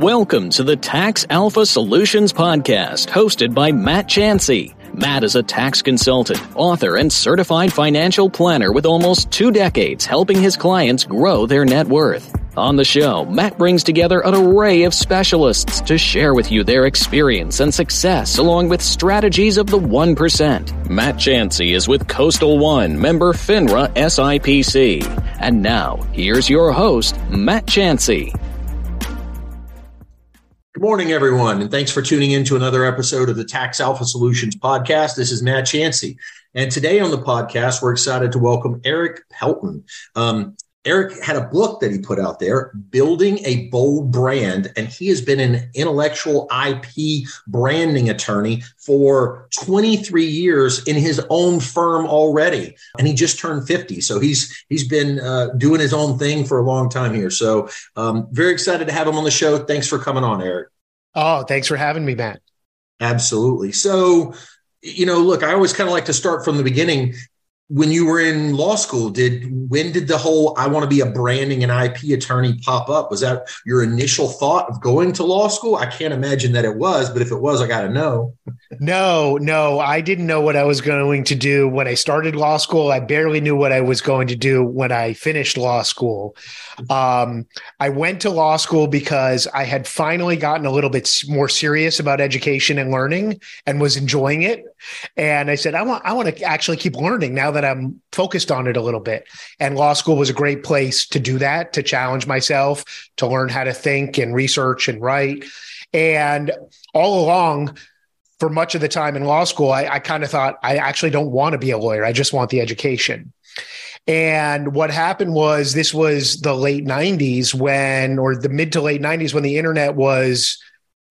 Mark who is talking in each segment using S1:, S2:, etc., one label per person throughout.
S1: Welcome to the Tax Alpha Solutions Podcast, hosted by Matt Chancey. Matt is a tax consultant, author, and certified financial planner with almost two decades helping his clients grow their net worth. On the show, Matt brings together an array of specialists to share with you their experience and success along with strategies of the 1%. Matt Chancey is with Coastal One, member FINRA SIPC. And now, here's your host, Matt Chancey.
S2: Good morning, everyone, and thanks for tuning in to another episode of the Tax Alpha Solutions podcast. This is Matt Chancey. And today on the podcast, we're excited to welcome Erik Pelton. Um, Erik had a book that he put out there, Building a Bold Brand, and he has been an intellectual IP branding attorney for 23 years in his own firm already. And he just turned 50. So he's he's been uh, doing his own thing for a long time here. So um, very excited to have him on the show. Thanks for coming on, Erik.
S3: Oh, thanks for having me, Matt.
S2: Absolutely. So, you know, look, I always kind of like to start from the beginning when you were in law school did when did the whole i want to be a branding and ip attorney pop up? Was that your initial thought of going to law school? I can't imagine that it was but if it was i got to know
S3: no no i didn't know what i was going to do when i started law school i barely knew what i was going to do when i finished law school um, i went to law school because i had finally gotten a little bit more serious about education and learning and was enjoying it and i said i want i want to actually keep learning now that I'm focused on it a little bit. And law school was a great place to do that, to challenge myself, to learn how to think and research and write. And all along, for much of the time in law school, I, I kind of thought, I actually don't want to be a lawyer. I just want the education. And what happened was this was the late 90s when, or the mid to late 90s when the internet was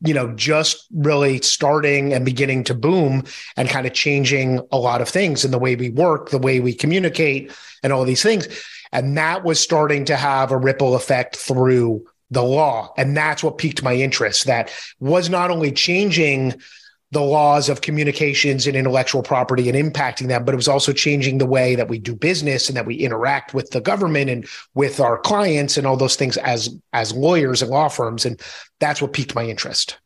S3: you know, just really starting and beginning to boom and kind of changing a lot of things in the way we work, the way we communicate, and all these things. And that was starting to have a ripple effect through the law. And that's what piqued my interest. That was not only changing the laws of communications and intellectual property and impacting them, but it was also changing the way that we do business and that we interact with the government and with our clients and all those things as as lawyers and law firms. And that's what piqued my interest.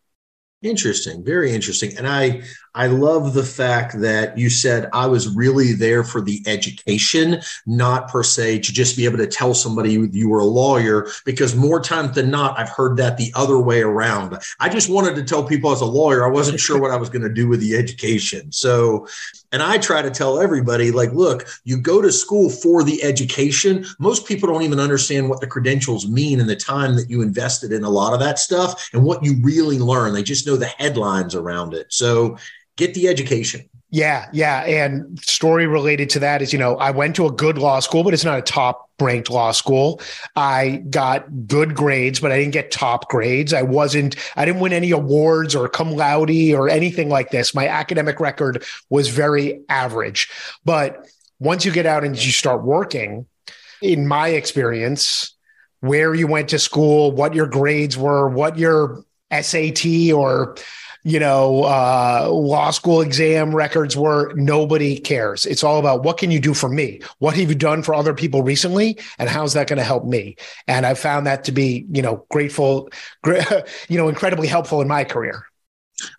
S2: Interesting, very interesting. And I I love the fact that you said I was really there for the education, not per se to just be able to tell somebody you were a lawyer, because more times than not, I've heard that the other way around. I just wanted to tell people as a lawyer, I wasn't sure what I was going to do with the education. So, and I try to tell everybody, like, look, you go to school for the education. Most people don't even understand what the credentials mean and the time that you invested in a lot of that stuff and what you really learn. They just know the headlines around it. So, get the education.
S3: Yeah, yeah. And story related to that is, you know, I went to a good law school, but it's not a top ranked law school. I got good grades, but I didn't get top grades. I wasn't, I didn't win any awards or cum laude or anything like this. My academic record was very average. But once you get out and you start working, in my experience, where you went to school, what your grades were, what your SAT or you know, uh, law school exam records were nobody cares. It's all about what can you do for me? What have you done for other people recently? And how's that going to help me? And I found that to be, you know, grateful, you know, incredibly helpful in my career.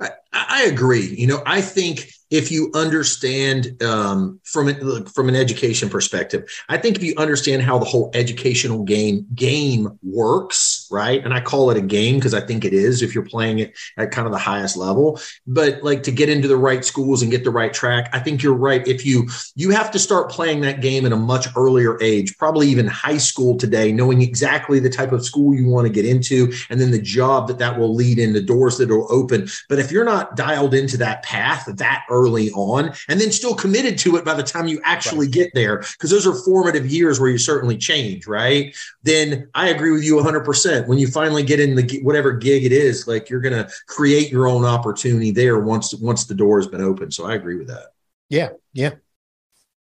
S2: I, I agree. You know, I think if you understand um, from from an education perspective, I think if you understand how the whole educational game game works, right? And I call it a game because I think it is if you're playing it at kind of the highest level. But like to get into the right schools and get the right track, I think you're right. If you you have to start playing that game at a much earlier age, probably even high school today, knowing exactly the type of school you want to get into and then the job that that will lead in, the doors that will open. But if you're not dialed into that path that early on and then still committed to it by the time you actually right. get there, because those are formative years where you certainly change, right? Then I agree with you 100%. When you finally get in the whatever gig it is, like you're going to create your own opportunity there once once the door has been open. So I agree with that.
S3: Yeah, yeah.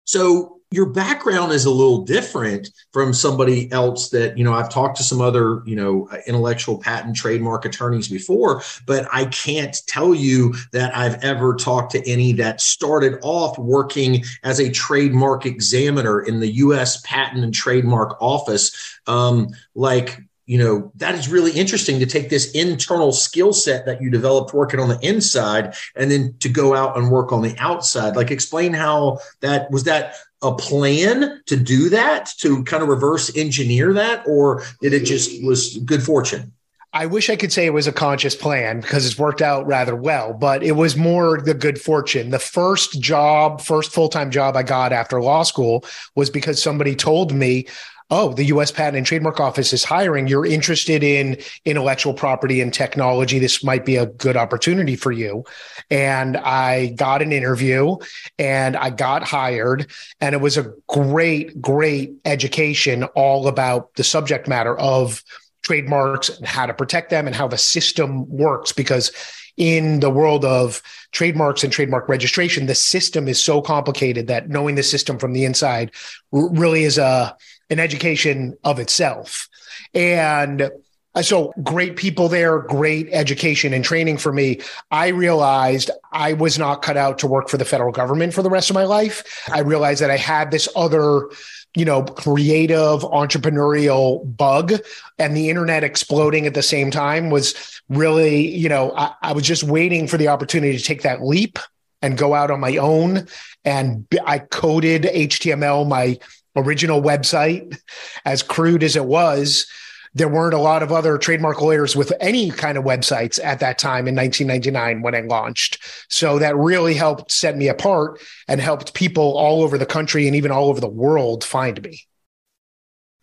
S2: So your background is a little different from somebody else that you know i've talked to some other you know intellectual patent trademark attorneys before but i can't tell you that i've ever talked to any that started off working as a trademark examiner in the us patent and trademark office um, like you know that is really interesting to take this internal skill set that you developed working on the inside and then to go out and work on the outside like explain how that was that a plan to do that to kind of reverse engineer that or did it just was good fortune
S3: I wish I could say it was a conscious plan because it's worked out rather well, but it was more the good fortune. The first job, first full time job I got after law school was because somebody told me, oh, the US Patent and Trademark Office is hiring. You're interested in intellectual property and technology. This might be a good opportunity for you. And I got an interview and I got hired. And it was a great, great education all about the subject matter of trademarks and how to protect them and how the system works because in the world of trademarks and trademark registration the system is so complicated that knowing the system from the inside really is a an education of itself. And uh, so great people there, great education and training for me. I realized I was not cut out to work for the federal government for the rest of my life. I realized that I had this other you know, creative entrepreneurial bug and the internet exploding at the same time was really, you know, I, I was just waiting for the opportunity to take that leap and go out on my own. And I coded HTML, my original website, as crude as it was, there weren't a lot of other trademark lawyers with any kind of websites at that time in 1999 when I launched. So that really helped set me apart and helped people all over the country and even all over the world find me.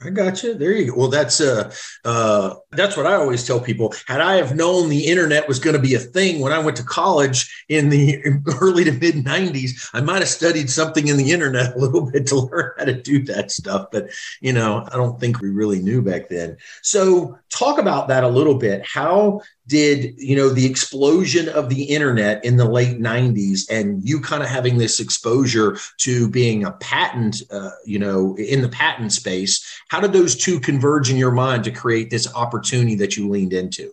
S2: I got you. There you go. Well, that's uh, uh, that's what I always tell people. Had I have known the internet was going to be a thing when I went to college in the early to mid '90s, I might have studied something in the internet a little bit to learn how to do that stuff. But you know, I don't think we really knew back then. So, talk about that a little bit. How did you know the explosion of the internet in the late 90s and you kind of having this exposure to being a patent uh, you know in the patent space how did those two converge in your mind to create this opportunity that you leaned into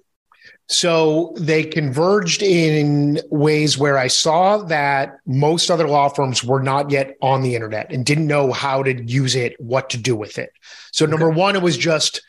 S3: so they converged in ways where I saw that most other law firms were not yet on the internet and didn't know how to use it, what to do with it. So, number one, it was just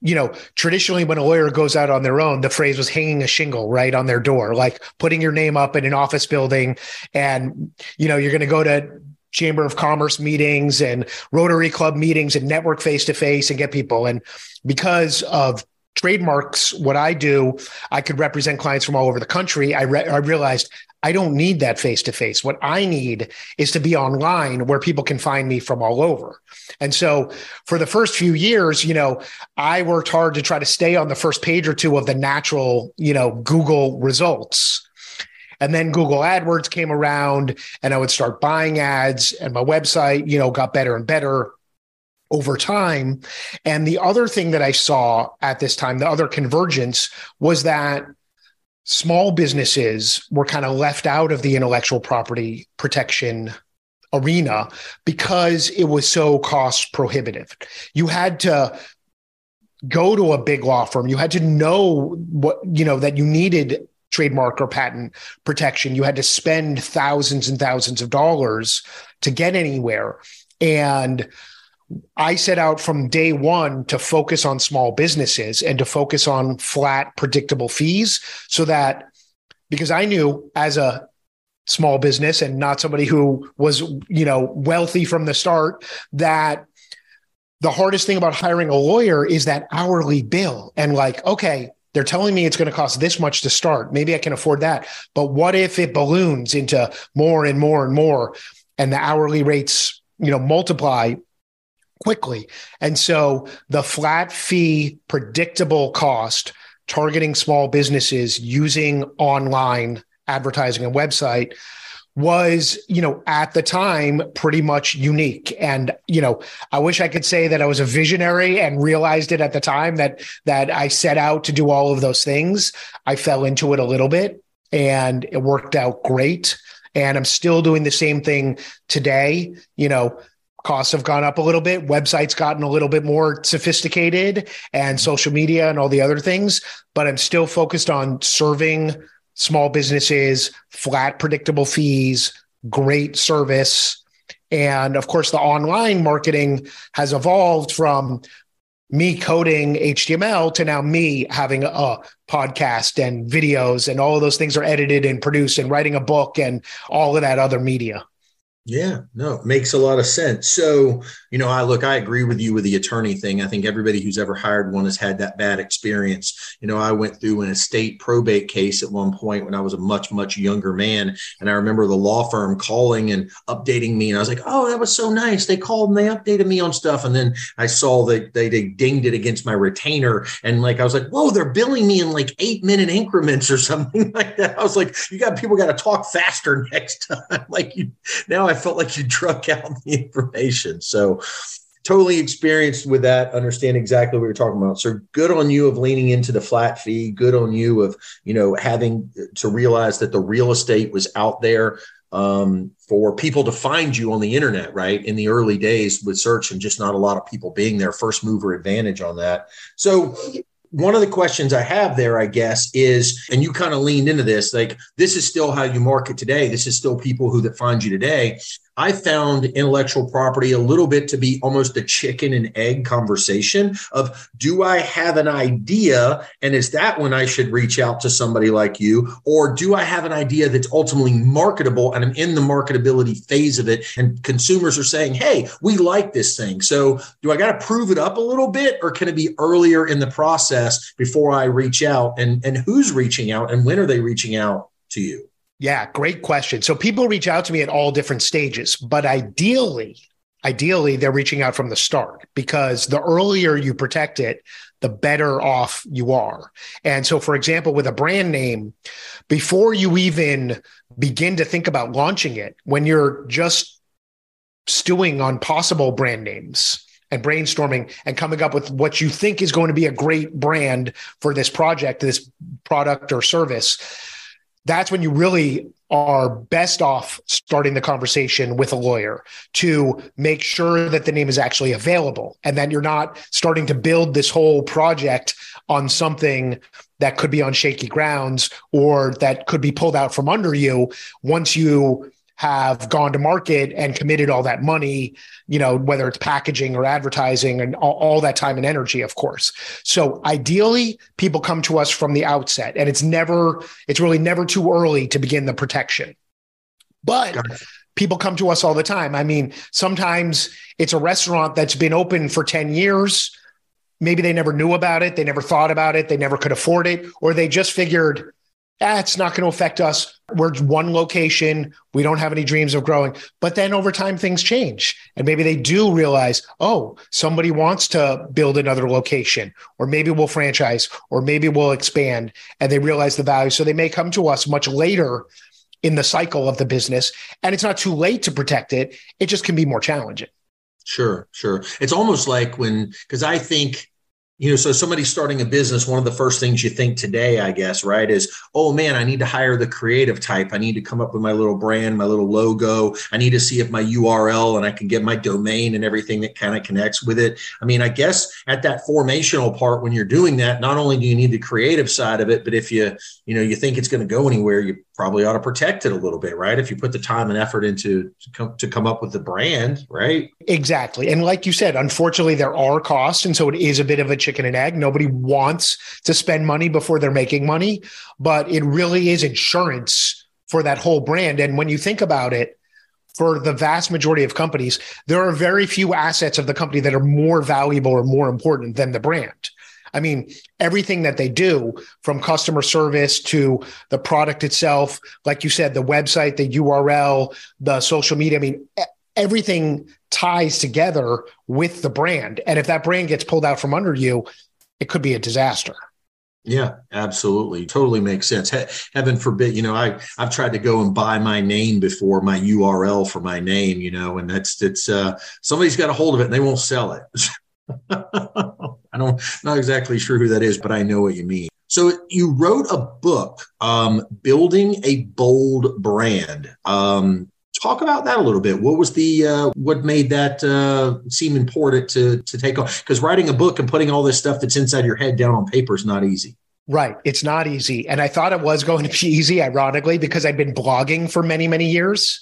S3: you know, traditionally when a lawyer goes out on their own, the phrase was hanging a shingle right on their door, like putting your name up in an office building. And, you know, you're going to go to Chamber of Commerce meetings and Rotary Club meetings and network face to face and get people. And because of trademarks, what I do, I could represent clients from all over the country. I, re- I realized I don't need that face to face. What I need is to be online where people can find me from all over. And so for the first few years, you know, I worked hard to try to stay on the first page or two of the natural, you know, Google results. And then Google AdWords came around and I would start buying ads and my website, you know, got better and better over time. And the other thing that I saw at this time, the other convergence was that small businesses were kind of left out of the intellectual property protection arena because it was so cost prohibitive. You had to go to a big law firm. You had to know what, you know, that you needed trademark or patent protection. You had to spend thousands and thousands of dollars to get anywhere. And I set out from day one to focus on small businesses and to focus on flat, predictable fees so that because I knew as a small business and not somebody who was, you know, wealthy from the start that the hardest thing about hiring a lawyer is that hourly bill and like, okay, they're telling me it's going to cost this much to start. Maybe I can afford that. But what if it balloons into more and more and more and the hourly rates, you know, multiply quickly. And so the flat fee, predictable cost targeting small businesses using online advertising and website was you know at the time pretty much unique. And you know i wish i could say that i was a visionary and realized it at the time that that i set out to do all of those things. I fell into it a little bit and it worked out great. And i'm still doing the same thing today. You know costs have gone up a little bit. Websites gotten a little bit more sophisticated and mm-hmm. social media and all the other things but i'm still focused on serving small businesses flat predictable fees great service. And of course the online marketing has evolved from me coding html to now me having a podcast and videos and all of those things are edited and produced and writing a book and all of that other media
S2: yeah, no, makes a lot of sense. So, you know, I look, I agree with you with the attorney thing. I think everybody who's ever hired one has had that bad experience. You know, I went through an estate probate case at one point when I was a much, much younger man. And I remember the law firm calling and updating me. And I was like, oh, that was so nice. They called and they updated me on stuff. And then I saw that they, they dinged it against my retainer. And like, I was like, whoa, they're billing me in like eight minute increments or something like that. I was like, you got people got to talk faster next time. like, you now I I felt like you drug out the information. So totally experienced with that, understand exactly what you're talking about. So good on you of leaning into the flat fee. Good on you of, you know, having to realize that the real estate was out there um, for people to find you on the internet, right? In the early days with search and just not a lot of people being there, first mover advantage on that. So one of the questions I have there, I guess, is, and you kind of leaned into this, like this is still how you market today. This is still people who that find you today. I found intellectual property a little bit to be almost a chicken and egg conversation of do I have an idea and is that when I should reach out to somebody like you or do I have an idea that's ultimately marketable and I'm in the marketability phase of it and consumers are saying, "Hey, we like this thing." So, do I got to prove it up a little bit or can it be earlier in the process before I reach out and and who's reaching out and when are they reaching out to you?
S3: Yeah, great question. So people reach out to me at all different stages, but ideally, ideally they're reaching out from the start because the earlier you protect it, the better off you are. And so for example, with a brand name, before you even begin to think about launching it, when you're just stewing on possible brand names, and brainstorming and coming up with what you think is going to be a great brand for this project, this product or service that's when you really are best off starting the conversation with a lawyer to make sure that the name is actually available and that you're not starting to build this whole project on something that could be on shaky grounds or that could be pulled out from under you once you have gone to market and committed all that money, you know, whether it's packaging or advertising and all, all, that time and energy, of course. So ideally, people come to us from the outset, and it's never, it's really never too early to begin the protection. But people come to us all the time. I mean, sometimes it's a restaurant that's been open for 10 years. Maybe they never knew about it, they never thought about it, they never could afford it, or they just figured, ah, it's not going to affect us. We're one location. We don't have any dreams of growing. But then over time, things change. And maybe they do realize, oh, somebody wants to build another location, or maybe we'll franchise, or maybe we'll expand. And they realize the value. So they may come to us much later in the cycle of the business. And it's not too late to protect it. It just can be more challenging.
S2: Sure, sure. It's almost like when, because I think you know so somebody starting a business one of the first things you think today i guess right is oh man i need to hire the creative type. I need to come up with my little brand my little logo. I need to see if my url and i can get my domain and everything that kind of connects with it. I mean i guess at that formational part when you're doing that not only do you need the creative side of it but if you you know you think it's going to go anywhere you probably ought to protect it a little bit right? If you put the time and effort into to come, to come up with the brand right?
S3: Exactly. And like you said unfortunately there are costs and so it is a bit of a chicken and egg. Nobody wants to spend money before they're making money, but it really is insurance for that whole brand. And when you think about it, for the vast majority of companies, there are very few assets of the company that are more valuable or more important than the brand. I mean, everything that they do from customer service to the product itself, like you said, the website, the URL, the social media, I mean, everything ties together with the brand. And if that brand gets pulled out from under you, it could be a disaster.
S2: Yeah, absolutely. Totally makes sense. He- heaven forbid, you know, I I've tried to go and buy my name before my URL for my name, you know, and that's it's uh somebody's got a hold of it and they won't sell it. I don't not exactly sure who that is, but I know what you mean. So you wrote a book, um, building a bold brand. Um, talk about that a little bit. What was the uh, what made that uh, seem important to to take on? Because writing a book and putting all this stuff that's inside your head down on paper is not easy.
S3: Right. It's not easy. And I thought it was going to be easy, ironically, because I'd been blogging for many, many years.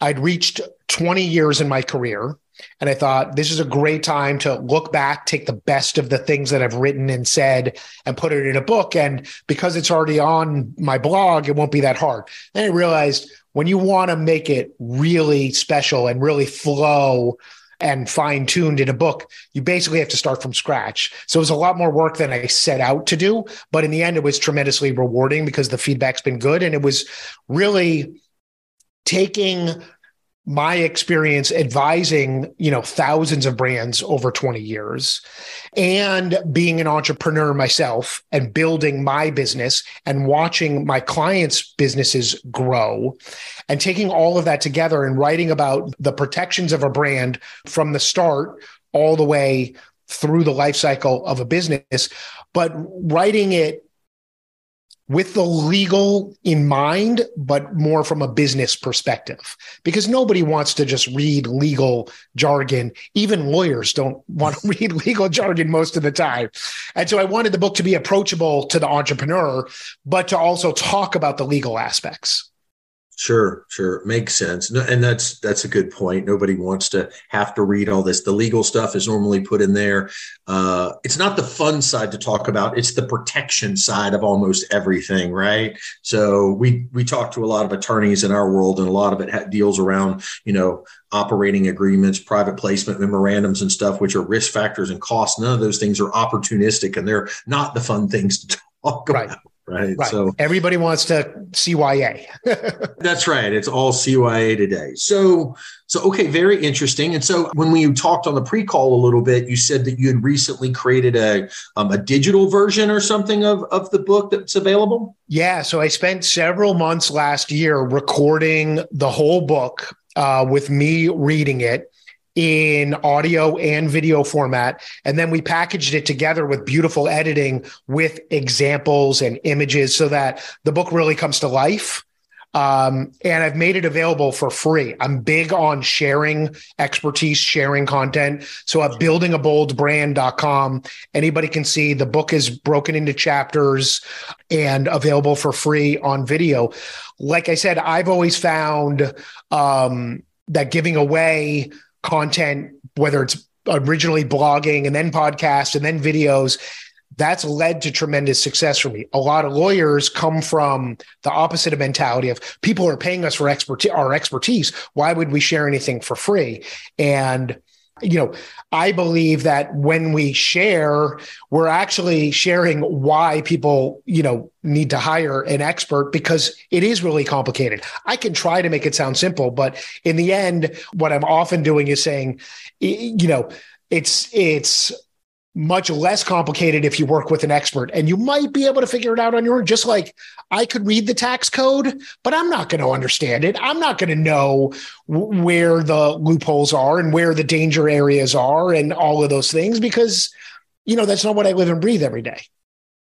S3: I'd reached 20 years in my career. And I thought this is a great time to look back, take the best of the things that I've written and said, and put it in a book. And because it's already on my blog, it won't be that hard. Then I realized when you want to make it really special and really flow and fine tuned in a book, you basically have to start from scratch. So it was a lot more work than I set out to do. But in the end, it was tremendously rewarding because the feedback's been good. And it was really taking my experience advising you know thousands of brands over 20 years and being an entrepreneur myself and building my business and watching my clients businesses grow and taking all of that together and writing about the protections of a brand from the start all the way through the life cycle of a business but writing it with the legal in mind, but more from a business perspective, because nobody wants to just read legal jargon. Even lawyers don't want to read legal jargon most of the time. And so I wanted the book to be approachable to the entrepreneur, but to also talk about the legal aspects.
S2: Sure, sure, makes sense, and that's that's a good point. Nobody wants to have to read all this. The legal stuff is normally put in there. Uh, it's not the fun side to talk about; it's the protection side of almost everything, right? So we we talk to a lot of attorneys in our world, and a lot of it deals around you know operating agreements, private placement memorandums, and stuff, which are risk factors and costs. None of those things are opportunistic, and they're not the fun things to talk right. about. Right.
S3: right. So everybody wants to CYA.
S2: that's right. It's all CYA today. So, so okay, very interesting. And so when we talked on the pre-call a little bit, you said that you had recently created a um, a digital version or something of of the book that's available.
S3: Yeah. So I spent several months last year recording the whole book uh, with me reading it in audio and video format. And then we packaged it together with beautiful editing with examples and images so that the book really comes to life. Um, and I've made it available for free. I'm big on sharing expertise, sharing content. So at buildingaboldbrand.com, anybody can see the book is broken into chapters and available for free on video. Like I said, I've always found um, that giving away content, whether it's originally blogging and then podcast and then videos, that's led to tremendous success for me. A lot of lawyers come from the opposite of mentality of people are paying us for expertise, our expertise. Why would we share anything for free? And you know, I believe that when we share, we're actually sharing why people, you know, need to hire an expert because it is really complicated. I can try to make it sound simple, but in the end, what I'm often doing is saying, you know, it's, it's, much less complicated if you work with an expert. And you might be able to figure it out on your own. Just like i could read the tax code but i'm not going to understand it. I'm not going to know w- where the loopholes are and where the danger areas are and all of those things because you know that's not what i live and breathe every day.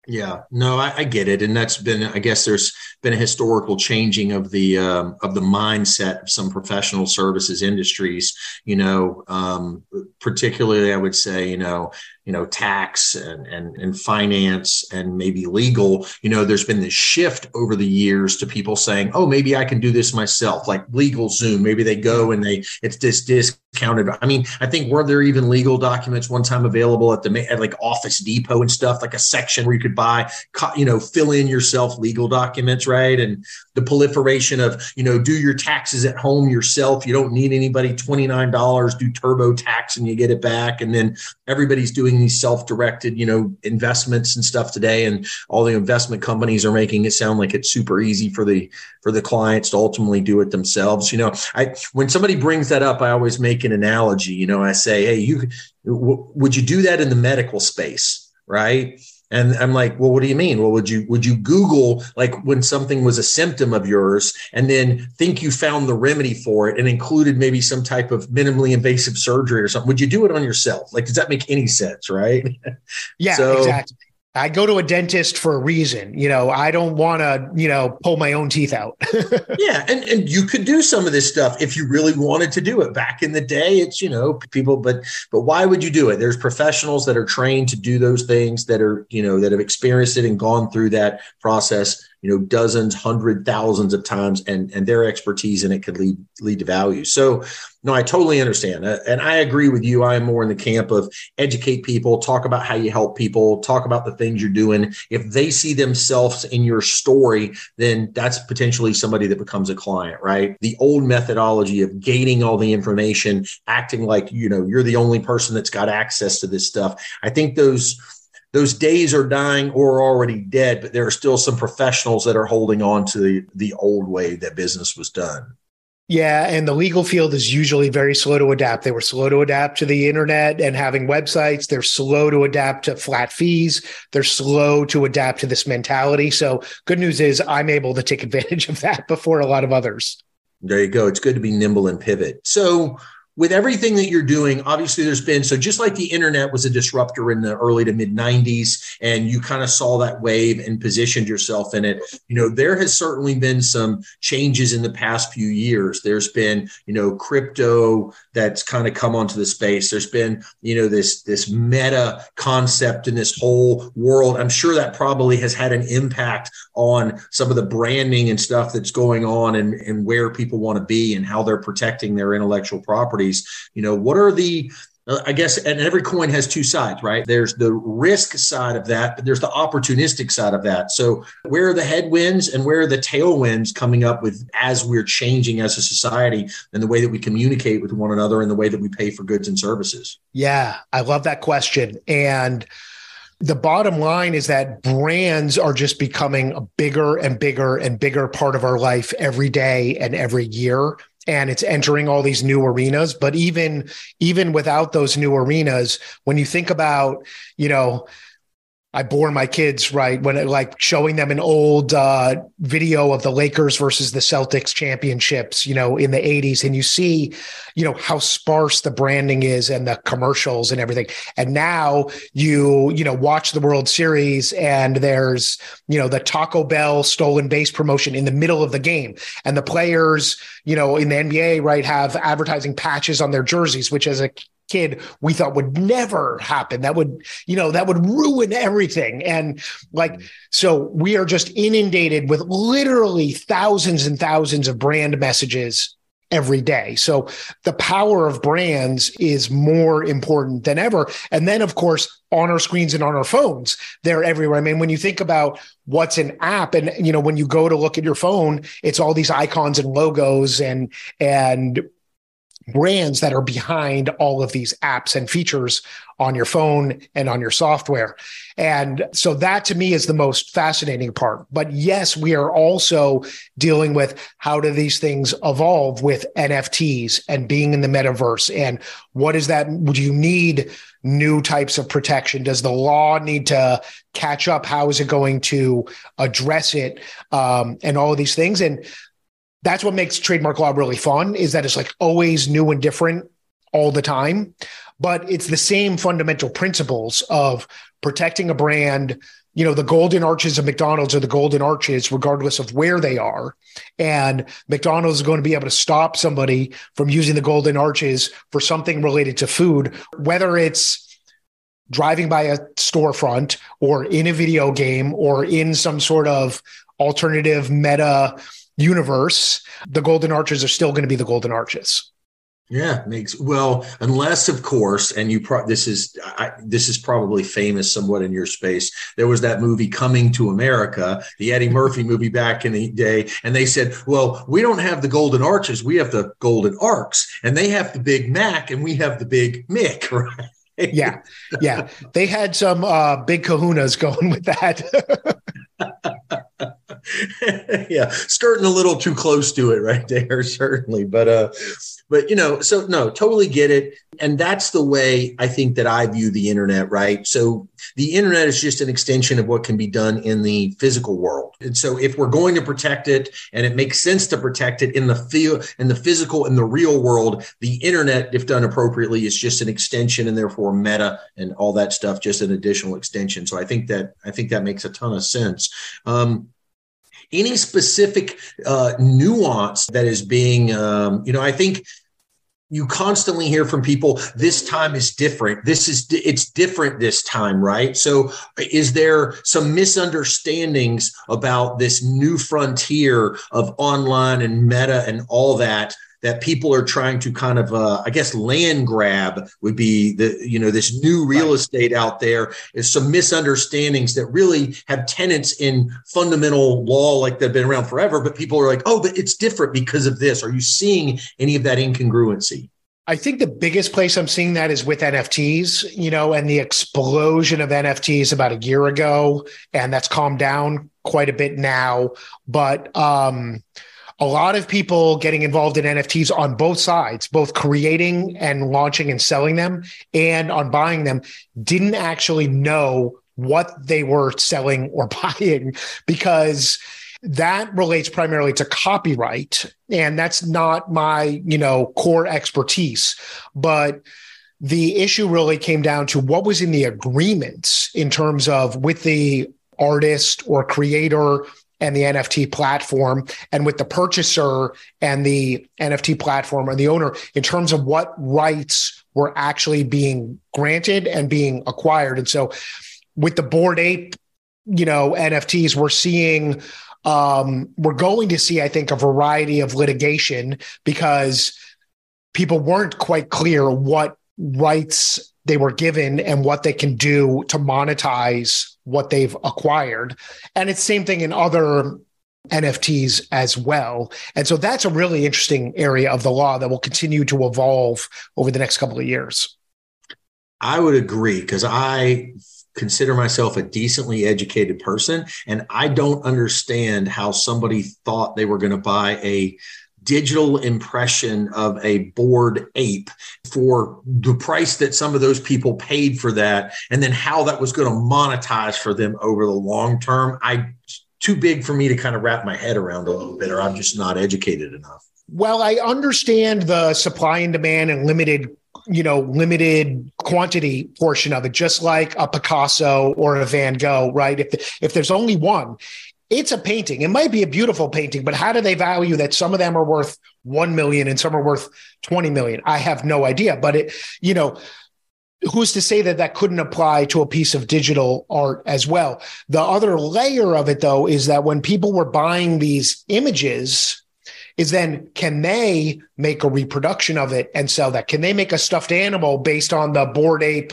S2: Yeah, no, I, I, get it, and that's been, I guess, there's been a historical changing of the um, of the mindset of some professional services industries. You know, um, particularly, I would say, you know, you know tax and, and and finance and maybe legal you know there's been this shift over the years to people saying oh maybe i can do this myself like LegalZoom. Maybe they go and they it's this discounted. I mean i think were there even legal documents one time available at the at like office depot and stuff like a section where you could buy you know fill in yourself legal documents right? And the proliferation of you know do your taxes at home yourself. You don't need anybody. $29 do TurboTax and you get it back. And then everybody's doing these self-directed you know investments and stuff today. And all the investment companies are making it sound like it's super easy for the for the clients to ultimately do it themselves. You know i when somebody brings that up i always make an analogy. You know i say hey you w- would you do that in the medical space? Right and I'm like, well, what do you mean? Well, would you would you Google like when something was a symptom of yours and then think you found the remedy for it and included maybe some type of minimally invasive surgery or something? Would you do it on yourself? Like, does that make any sense? Right?
S3: Yeah, so, exactly. I go to a dentist for a reason. You know, I don't want to, you know, pull my own teeth out.
S2: yeah. And, and you could do some of this stuff if you really wanted to do it. Back in the day, it's, you know, people, but, but why would you do it? There's professionals that are trained to do those things that are, you know, that have experienced it and gone through that process you know dozens hundred thousands of times and and their expertise in it could lead lead to value. So no i totally understand. Uh, and i agree with you. I am more in the camp of educate people talk about how you help people talk about the things you're doing. If they see themselves in your story then that's potentially somebody that becomes a client right? The old methodology of gaining all the information acting like you know you're the only person that's got access to this stuff. I think those those days are dying or are already dead, but there are still some professionals that are holding on to the, the old way that business was done.
S3: Yeah, and the legal field is usually very slow to adapt. They were slow to adapt to the internet and having websites. They're slow to adapt to flat fees. They're slow to adapt to this mentality. So, good news is I'm able to take advantage of that before a lot of others.
S2: There you go. It's good to be nimble and pivot. So, with everything that you're doing, obviously there's been so just like the internet was a disruptor in the early to mid 90s, and you kind of saw that wave and positioned yourself in it. You know, there has certainly been some changes in the past few years. There's been, you know, crypto that's kind of come onto the space. There's been, you know, this this meta concept in this whole world. I'm sure that probably has had an impact on some of the branding and stuff that's going on and, and where people want to be and how they're protecting their intellectual You know, what are the uh, I guess, and every coin has two sides, right? There's the risk side of that, but there's the opportunistic side of that. So, where are the headwinds and where are the tailwinds coming up with as we're changing as a society and the way that we communicate with one another and the way that we pay for goods and services?
S3: Yeah, I love that question. And the bottom line is that brands are just becoming a bigger and bigger and bigger part of our life every day and every year and it's entering all these new arenas. But even even without those new arenas when you think about you know I bore my kids right when it, like showing them an old uh, video of the Lakers versus the Celtics championships, you know, in the 80s, and you see, you know, how sparse the branding is and the commercials and everything. And now you, you know, watch the World Series and there's, you know, the Taco Bell stolen base promotion in the middle of the game, and the players, you know, in the NBA, right, have advertising patches on their jerseys, which as a kid we thought would never happen that would you know that would ruin everything and like mm-hmm. so we are just inundated with literally thousands and thousands of brand messages every day. So the power of brands is more important than ever. And then, of course, on our screens and on our phones, they're everywhere. I mean, when you think about what's an app and, you know, when you go to look at your phone, it's all these icons and logos and, and, brands that are behind all of these apps and features on your phone and on your software. And so that to me is the most fascinating part. But yes, we are also dealing with how do these things evolve with NFTs and being in the metaverse and what is that? Do you need new types of protection? Does the law need to catch up? How is it going to address it? Um, and all of these things. And that's what makes trademark law really fun is that it's like always new and different all the time. But it's the same fundamental principles of protecting a brand you know the golden arches of mcdonald's are the golden arches regardless of where they are. And mcdonald's is going to be able to stop somebody from using the golden arches for something related to food whether it's driving by a storefront or in a video game or in some sort of alternative meta universe, the golden arches are still going to be the golden arches.
S2: Yeah, makes well, unless of course, and you pro- this is I, this is probably famous somewhat in your space. There was that movie Coming to America, the Eddie Murphy movie back in the day, and they said, "Well, we don't have the Golden Arches, we have the Golden Arcs, and they have the Big Mac, and we have the Big Mick." Right?
S3: yeah, yeah, they had some uh, big Kahunas going with that.
S2: yeah, skirting a little too close to it right there, certainly. But uh, but you know, so no, totally get it. And that's the way I think that I view the internet, right? So the internet is just an extension of what can be done in the physical world. And so if we're going to protect it and it makes sense to protect it in the field in the physical in the real world, the internet, if done appropriately, is just an extension and therefore meta and all that stuff, just an additional extension. So I think that I think that makes a ton of sense. Um, any specific uh, nuance that is being, um, you know, I think you constantly hear from people this time is different. This is it's different this time right? So is there some misunderstandings about this new frontier of online and meta and all that that people are trying to kind of uh, i guess land grab would be the you know this new real right. estate out there is some misunderstandings that really have tenants in fundamental law like they've been around forever but people are like oh but it's different because of this are you seeing any of that incongruency
S3: I think the biggest place I'm seeing that is with NFTs, you know, and the explosion of NFTs about a year ago. And that's calmed down quite a bit now. But um, a lot of people getting involved in NFTs on both sides, both creating and launching and selling them and on buying them, didn't actually know what they were selling or buying because that relates primarily to copyright. And that's not my you know core expertise. But the issue really came down to what was in the agreements in terms of with the artist or creator and the NFT platform, and with the purchaser and the NFT platform and the owner in terms of what rights were actually being granted and being acquired. And so, with the Bored Ape, you know, NFTs, we're seeing, um, we're going to see, I think, a variety of litigation because people weren't quite clear what rights they were given and what they can do to monetize what they've acquired. And it's same thing in other NFTs as well. And so that's a really interesting area of the law that will continue to evolve over the next couple of years.
S2: I would agree because I consider myself a decently educated person and I don't understand how somebody thought they were going to buy a digital impression of a bored ape for the price that some of those people paid for that and then how that was going to monetize for them over the long term. I too big for me to kind of wrap my head around a little bit or i'm just not educated enough.
S3: Well i understand the supply and demand and limited you know limited quantity portion of it just like a picasso or a van gogh right? If if there's only one it's a painting. It might be a beautiful painting, but how do they value that some of them are worth 1 million and some are worth 20 million? I have no idea, but it, you know, who's to say that that couldn't apply to a piece of digital art as well? The other layer of it though is that when people were buying these images, is then can they make a reproduction of it and sell that? Can they make a stuffed animal based on the bored ape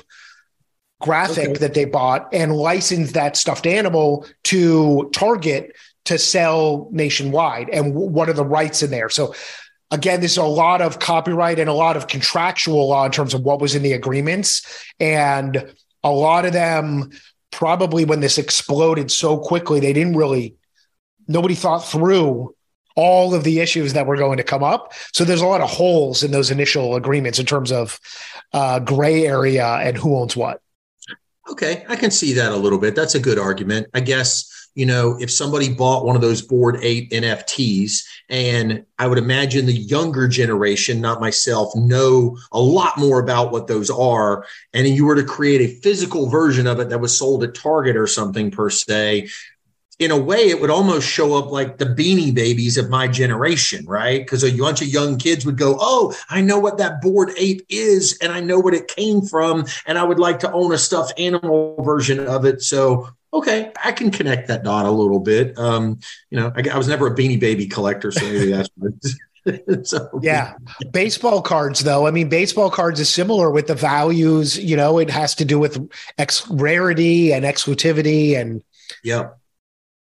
S3: graphic okay. that they bought and licensed that stuffed animal to Target to sell nationwide. And what are the rights in there? So again, there's a lot of copyright and a lot of contractual law in terms of what was in the agreements. And a lot of them probably when this exploded so quickly, they didn't really, nobody thought through all of the issues that were going to come up. So there's a lot of holes in those initial agreements in terms of uh, gray area and who owns what.
S2: Okay, I can see that a little bit. That's a good argument. I guess, you know, if somebody bought one of those Bored Ape NFTs, and I would imagine the younger generation, not myself, know a lot more about what those are. And you were to create a physical version of it that was sold at Target or something per se, in a way, it would almost show up like the beanie babies of my generation, right? Because a bunch of young kids would go, Oh, I know what that Bored Ape is, and I know what it came from, and I would like to own a stuffed animal version of it. So, okay, I can connect that dot a little bit. Um, you know, I, I was never a beanie baby collector, so maybe that's
S3: so, yeah. Baseball cards, though. I mean, baseball cards is similar with the values. You know, it has to do with ex- rarity and exclusivity. And
S2: yeah,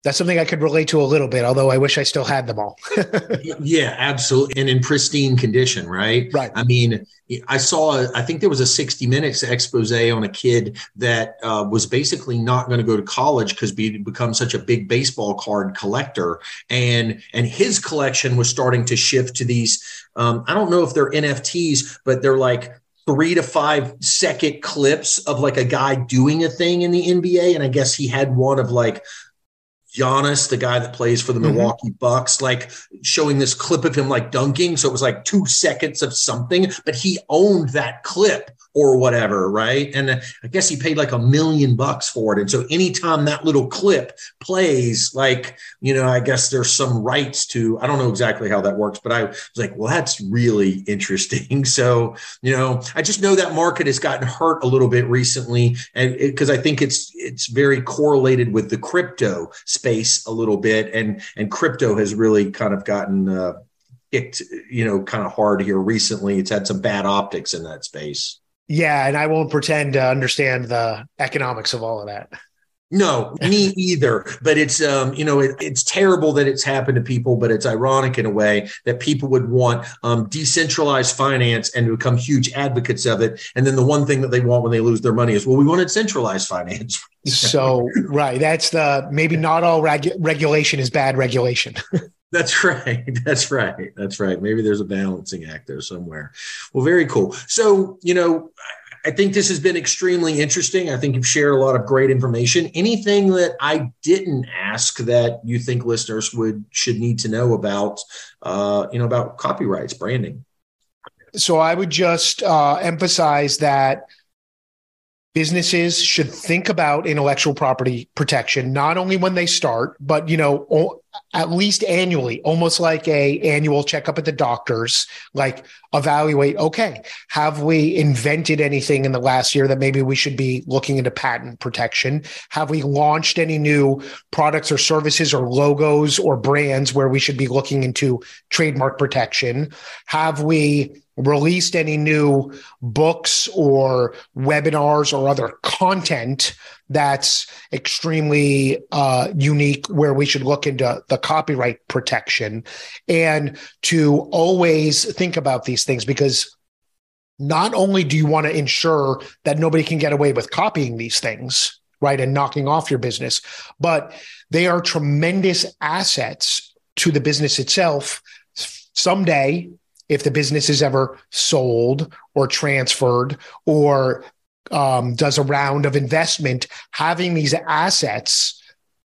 S3: that's something I could relate to a little bit, although I wish I still had them all.
S2: yeah, absolutely. And in pristine condition, right?
S3: Right.
S2: I mean, I saw, I think there was a 60 minutes expose on a kid that uh, was basically not going to go to college because he become such a big baseball card collector. And, and his collection was starting to shift to these, um, I don't know if they're NFTs, but they're like three to five second clips of like a guy doing a thing in the NBA. And I guess he had one of like Giannis, the guy that plays for the mm-hmm. Milwaukee Bucks, like showing this clip of him like dunking. So it was like two seconds of something, but he owned that clip or whatever, right? And I guess he paid like a million bucks for it. And so anytime that little clip plays, like, you know, I guess there's some rights to, I don't know exactly how that works, but I was like, well, that's really interesting. So, you know, I just know that market has gotten hurt a little bit recently. And because I think it's, it's very correlated with the crypto space a little bit. And, and crypto has really kind of gotten, uh, kicked, you know, kind of hard here recently. It's had some bad optics in that space.
S3: Yeah, and I won't pretend to understand the economics of all of that.
S2: No, me either. But it's um, you know, it, it's terrible that it's happened to people, but it's ironic in a way that people would want um, decentralized finance and become huge advocates of it. And then the one thing that they want when they lose their money is, well, we wanted centralized finance.
S3: so right, that's the maybe not all regu- regulation is bad regulation.
S2: That's right. That's right. That's right. Maybe there's a balancing act there somewhere. Well, very cool. So, you know, I think this has been extremely interesting. I think you've shared a lot of great information. Anything that I didn't ask that you think listeners would should need to know about, uh, you know, about copyrights, branding?
S3: So I would just uh, emphasize that businesses should think about intellectual property protection not only when they start but you know at least annually almost like a annual checkup at the doctors like evaluate okay have we invented anything in the last year that maybe we should be looking into patent protection? Have we launched any new products or services or logos or brands where we should be looking into trademark protection? Have we released any new books or webinars or other content that's extremely uh, unique where we should look into the copyright protection and to always think about these things because not only do you want to ensure that nobody can get away with copying these things right and knocking off your business but they are tremendous assets to the business itself. Someday if the business is ever sold or transferred or um, does a round of investment, having these assets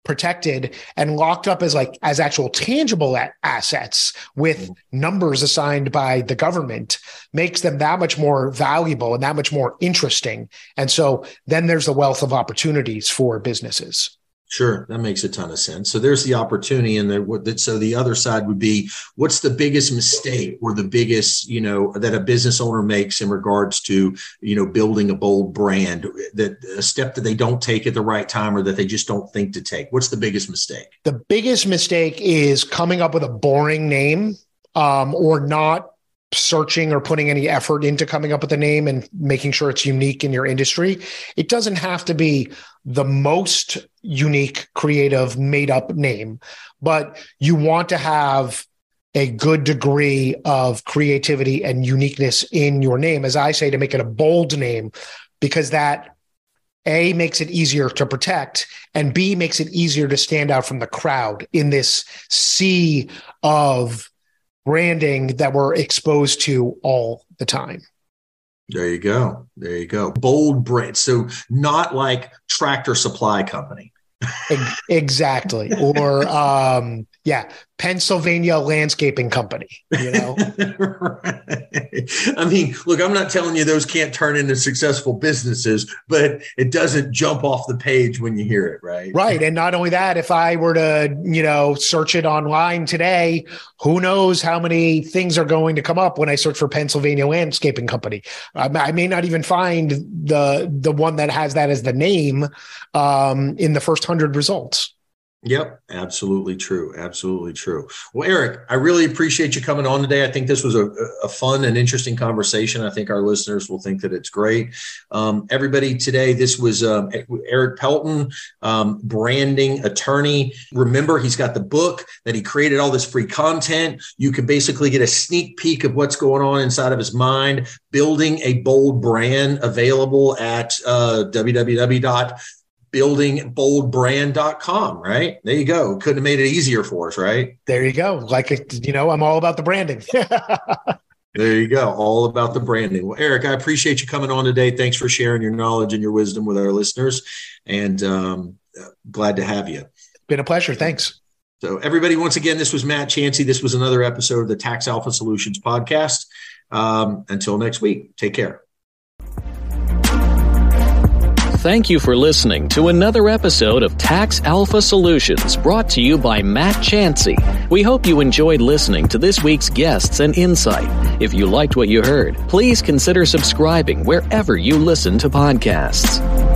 S3: protected and locked up as like as actual tangible assets with mm-hmm. numbers assigned by the government makes them that much more valuable and that much more interesting and so then there's the wealth of opportunities for businesses
S2: Sure, that makes a ton of sense. So there's the opportunity, and the so the other side would be what's the biggest mistake or the biggest you know that a business owner makes in regards to you know building a bold brand that a step that they don't take at the right time or that they just don't think to take. What's the biggest mistake?
S3: The biggest mistake is coming up with a boring name um, or not searching or putting any effort into coming up with a name and making sure it's unique in your industry. It doesn't have to be the most unique, creative, made up name, but you want to have a good degree of creativity and uniqueness in your name, as I say, to make it a bold name, because that a makes it easier to protect, and B makes it easier to stand out from the crowd in this sea of branding that we're exposed to all the time.
S2: There you go. There you go. Bold brand. So not like tractor supply company.
S3: exactly. Or um, yeah, Pennsylvania Landscaping Company. You know,
S2: right. I mean, look, I'm not telling you those can't turn into successful businesses, but it doesn't jump off the page when you hear it, right?
S3: Right, and not only that, if I were to, you know, search it online today, who knows how many things are going to come up when I search for Pennsylvania Landscaping Company? I, I may not even find the the one that has that as the name um, in the first hundred results.
S2: Yep, absolutely true. Absolutely true. Well, Erik, I really appreciate you coming on today. I think this was a, a fun and interesting conversation. I think our listeners will think that it's great. Um, everybody, today, this was um, Erik Pelton, um, branding attorney. Remember, he's got the book that he created all this free content. You can basically get a sneak peek of what's going on inside of his mind, building a bold brand available at uh, www buildingboldbrand.com, right? There you go. Couldn't have made it easier for us, right?
S3: There you go. Like, you know, I'm all about the branding.
S2: there you go. All about the branding. Well, Erik, I appreciate you coming on today. Thanks for sharing your knowledge and your wisdom with our listeners. And um, glad to have you.
S3: Been a pleasure. Thanks.
S2: So, everybody, once again, this was Matt Chancey. This was another episode of the Tax Alpha Solutions podcast. Um, until next week, take care.
S1: Thank you for listening to another episode of Tax Alpha Solutions brought to you by Matt Chancey. We hope you enjoyed listening to this week's guests and insight. If you liked what you heard, please consider subscribing wherever you listen to podcasts.